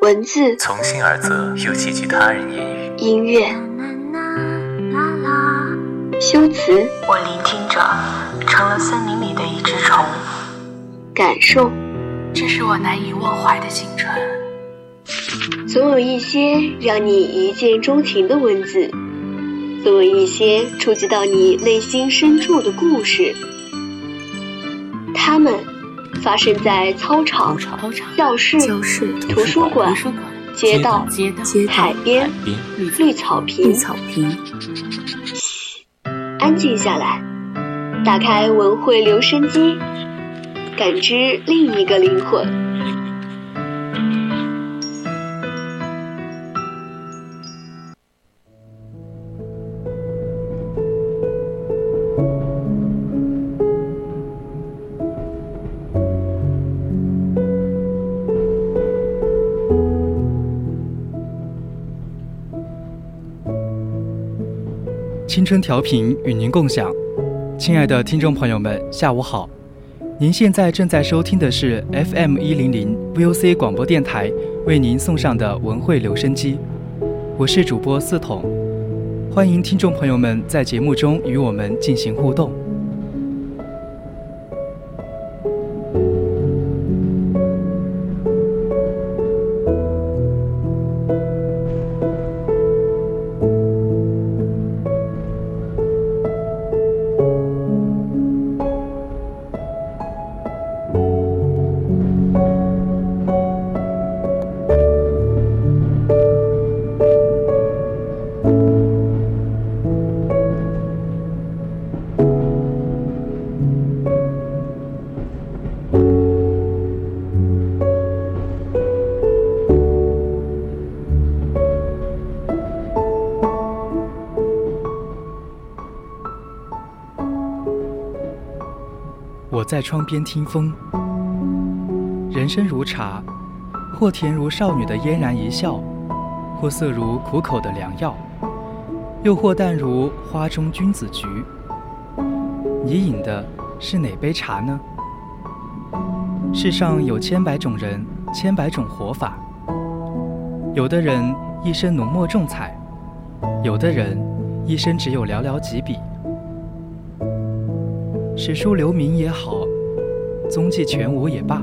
文字从心而泽，又寄居他人言语。音乐修辞我聆听着，成了森林里的一只虫。感受，这是我难以忘怀的青春。总有一些让你一见钟情的文字，总有一些触及到你内心深处的故事。他们发生在操场、教室、图书馆、街道、海边、绿草坪。嘘，安静下来，打开文汇留声机，感知另一个灵魂。青春调频与您共享，亲爱的听众朋友们，下午好！您现在正在收听的是 FM 一零零 VOC 广播电台为您送上的文汇留声机，我是主播四筒，欢迎听众朋友们在节目中与我们进行互动。我在窗边听风，人生如茶，或甜如少女的嫣然一笑，或涩如苦口的良药，又或淡如花中君子菊。你饮的是哪杯茶呢？世上有千百种人，千百种活法。有的人一生浓墨重彩，有的人一生只有寥寥几笔。史书留名也好，踪迹全无也罢，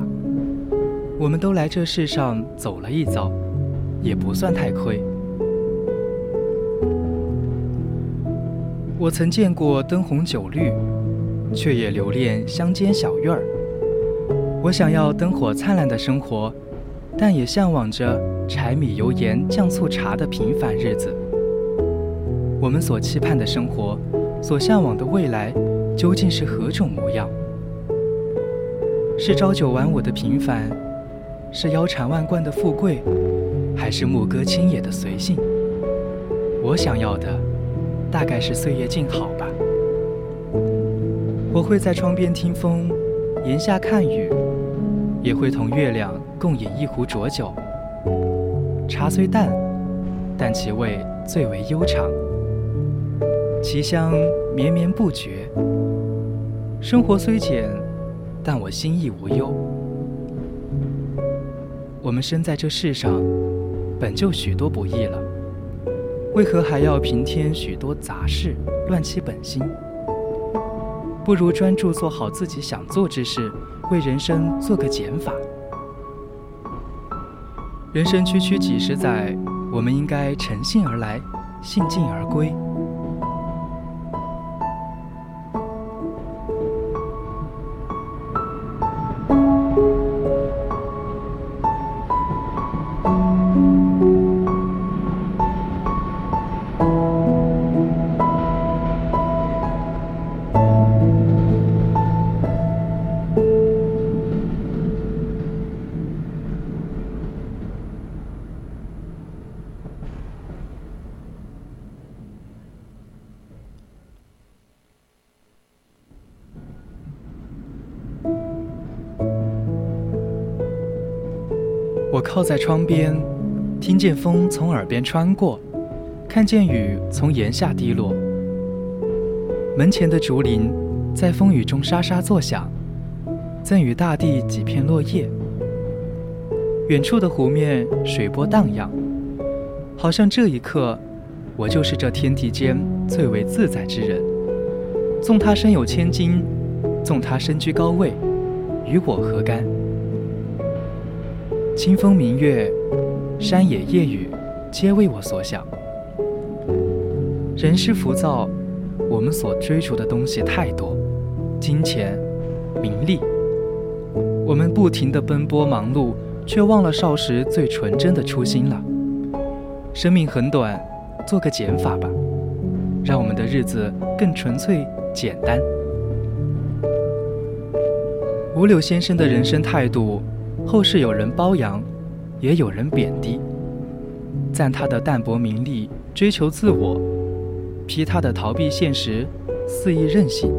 我们都来这世上走了一遭，也不算太亏。我曾见过灯红酒绿，却也留恋乡间小院儿。我想要灯火灿烂的生活，但也向往着柴米油盐酱醋茶的平凡日子。我们所期盼的生活，所向往的未来。究竟是何种模样？是朝九晚五的平凡，是腰缠万贯的富贵，还是牧歌清野的随性？我想要的，大概是岁月静好吧。我会在窗边听风，檐下看雨，也会同月亮共饮一壶浊酒。茶虽淡，但其味最为悠长，其香绵绵不绝。生活虽简，但我心意无忧。我们生在这世上，本就许多不易了，为何还要平添许多杂事，乱其本心？不如专注做好自己想做之事，为人生做个减法。人生区区几十载，我们应该诚信而来，信尽而归。靠在窗边，听见风从耳边穿过，看见雨从檐下滴落。门前的竹林在风雨中沙沙作响，赠予大地几片落叶。远处的湖面水波荡漾，好像这一刻，我就是这天地间最为自在之人。纵他身有千金，纵他身居高位，与我何干？清风明月，山野夜雨，皆为我所想。人世浮躁，我们所追逐的东西太多，金钱、名利，我们不停地奔波忙碌。却忘了少时最纯真的初心了。生命很短，做个减法吧，让我们的日子更纯粹简单。五柳先生的人生态度，后世有人褒扬，也有人贬低。赞他的淡泊名利，追求自我；批他的逃避现实，肆意任性。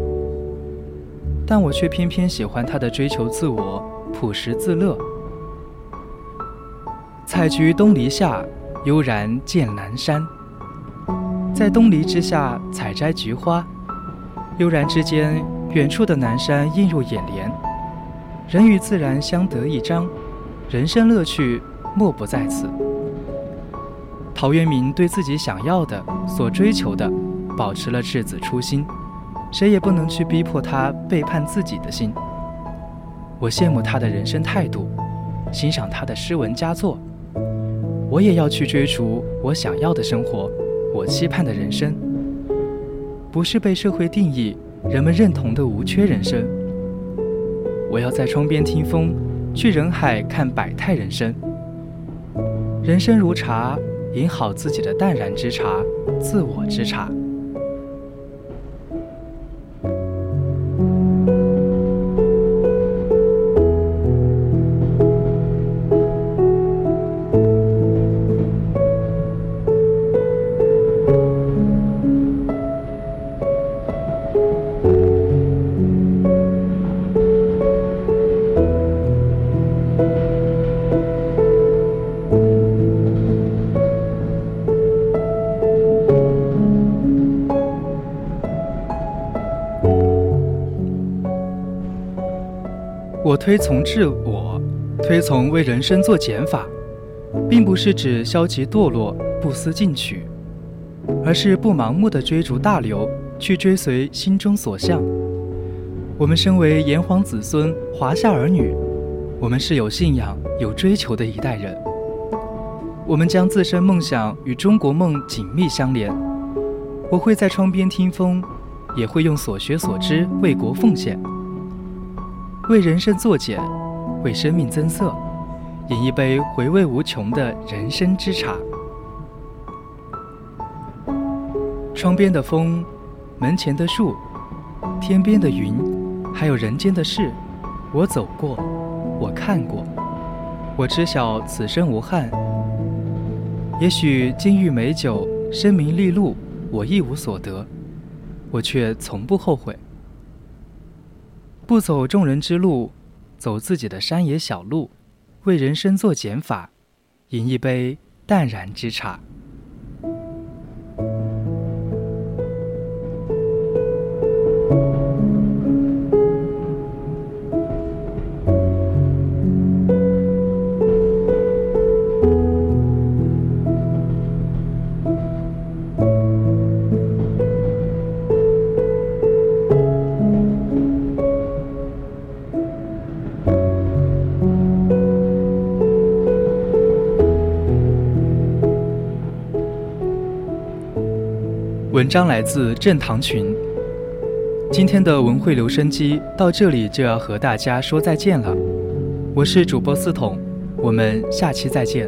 但我却偏偏喜欢他的追求自我，朴实自乐。采菊东篱下，悠然见南山。在东篱之下采摘菊花，悠然之间，远处的南山映入眼帘。人与自然相得益彰，人生乐趣莫不在此。陶渊明对自己想要的、所追求的，保持了赤子初心，谁也不能去逼迫他背叛自己的心。我羡慕他的人生态度，欣赏他的诗文佳作。我也要去追逐我想要的生活，我期盼的人生，不是被社会定义、人们认同的无缺人生。我要在窗边听风，去人海看百态人生。人生如茶，饮好自己的淡然之茶，自我之茶。推崇自我，推崇为人生做减法，并不是指消极堕落、不思进取，而是不盲目的追逐大流，去追随心中所向。我们身为炎黄子孙、华夏儿女，我们是有信仰、有追求的一代人。我们将自身梦想与中国梦紧密相连。我会在窗边听风，也会用所学所知为国奉献。为人生作茧，为生命增色，饮一杯回味无穷的人生之茶。窗边的风，门前的树，天边的云，还有人间的事，我走过，我看过，我知晓此生无憾。也许金玉美酒，声名利禄，我一无所得，我却从不后悔。不走众人之路，走自己的山野小路，为人生做减法，饮一杯淡然之茶。文章来自正堂群。今天的文汇留声机到这里就要和大家说再见了，我是主播四筒，我们下期再见。